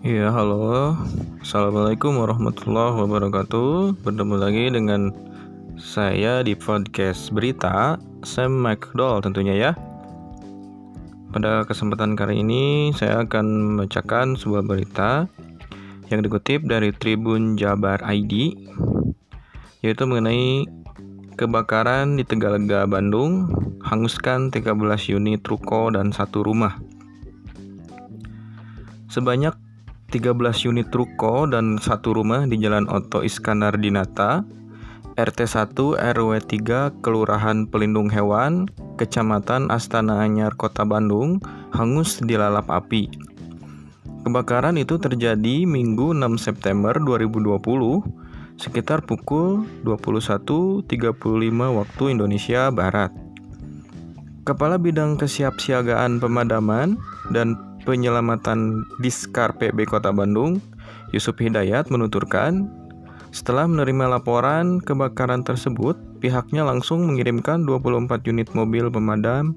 Iya, halo. Assalamualaikum warahmatullahi wabarakatuh. Bertemu lagi dengan saya di podcast berita Sam McDowell tentunya ya. Pada kesempatan kali ini saya akan membacakan sebuah berita yang dikutip dari Tribun Jabar ID yaitu mengenai kebakaran di Tegalega, Bandung, hanguskan 13 unit ruko dan satu rumah. Sebanyak 13 unit ruko dan satu rumah di Jalan Oto Iskandar Dinata, RT 1 RW 3 Kelurahan Pelindung Hewan, Kecamatan Astana Anyar, Kota Bandung, hangus dilalap api. Kebakaran itu terjadi Minggu 6 September 2020 sekitar pukul 21.35 waktu Indonesia Barat. Kepala Bidang Kesiapsiagaan Pemadaman dan Penyelamatan Diskar PB Kota Bandung, Yusuf Hidayat menuturkan, setelah menerima laporan kebakaran tersebut, pihaknya langsung mengirimkan 24 unit mobil pemadam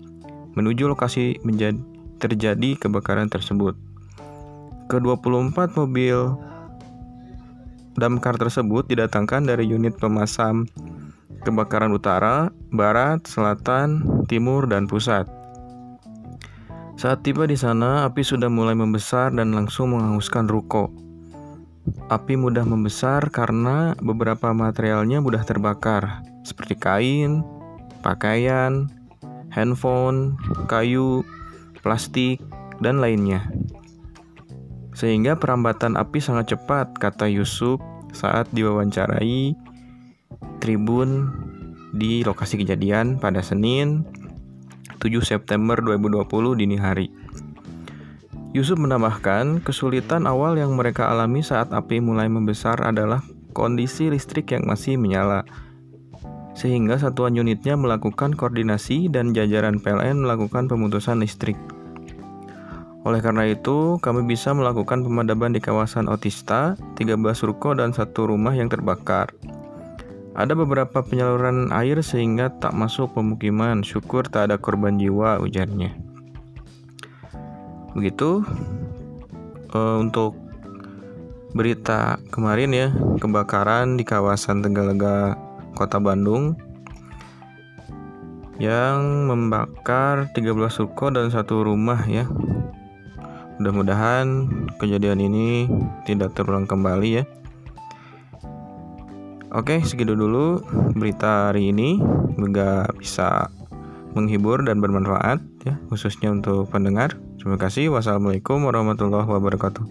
menuju lokasi menjadi, terjadi kebakaran tersebut. Ke-24 mobil damkar tersebut didatangkan dari unit pemasam kebakaran utara, barat, selatan, timur, dan pusat. Saat tiba di sana, api sudah mulai membesar dan langsung menghanguskan ruko. Api mudah membesar karena beberapa materialnya mudah terbakar, seperti kain, pakaian, handphone, kayu, plastik, dan lainnya. Sehingga perambatan api sangat cepat, kata Yusuf saat diwawancarai Tribun di lokasi kejadian pada Senin 7 September 2020 dini hari. Yusuf menambahkan, kesulitan awal yang mereka alami saat api mulai membesar adalah kondisi listrik yang masih menyala. Sehingga satuan unitnya melakukan koordinasi dan jajaran PLN melakukan pemutusan listrik. Oleh karena itu, kami bisa melakukan pemadaman di kawasan Otista, 13 ruko dan satu rumah yang terbakar. Ada beberapa penyaluran air sehingga tak masuk pemukiman. Syukur tak ada korban jiwa, ujarnya. Begitu uh, untuk berita kemarin ya, kebakaran di kawasan Tegalega, Kota Bandung yang membakar 13 ruko dan satu rumah ya. Mudah-mudahan kejadian ini tidak terulang kembali ya. Oke, segitu dulu berita hari ini. Semoga bisa menghibur dan bermanfaat ya, khususnya untuk pendengar. Terima kasih. Wassalamualaikum warahmatullahi wabarakatuh.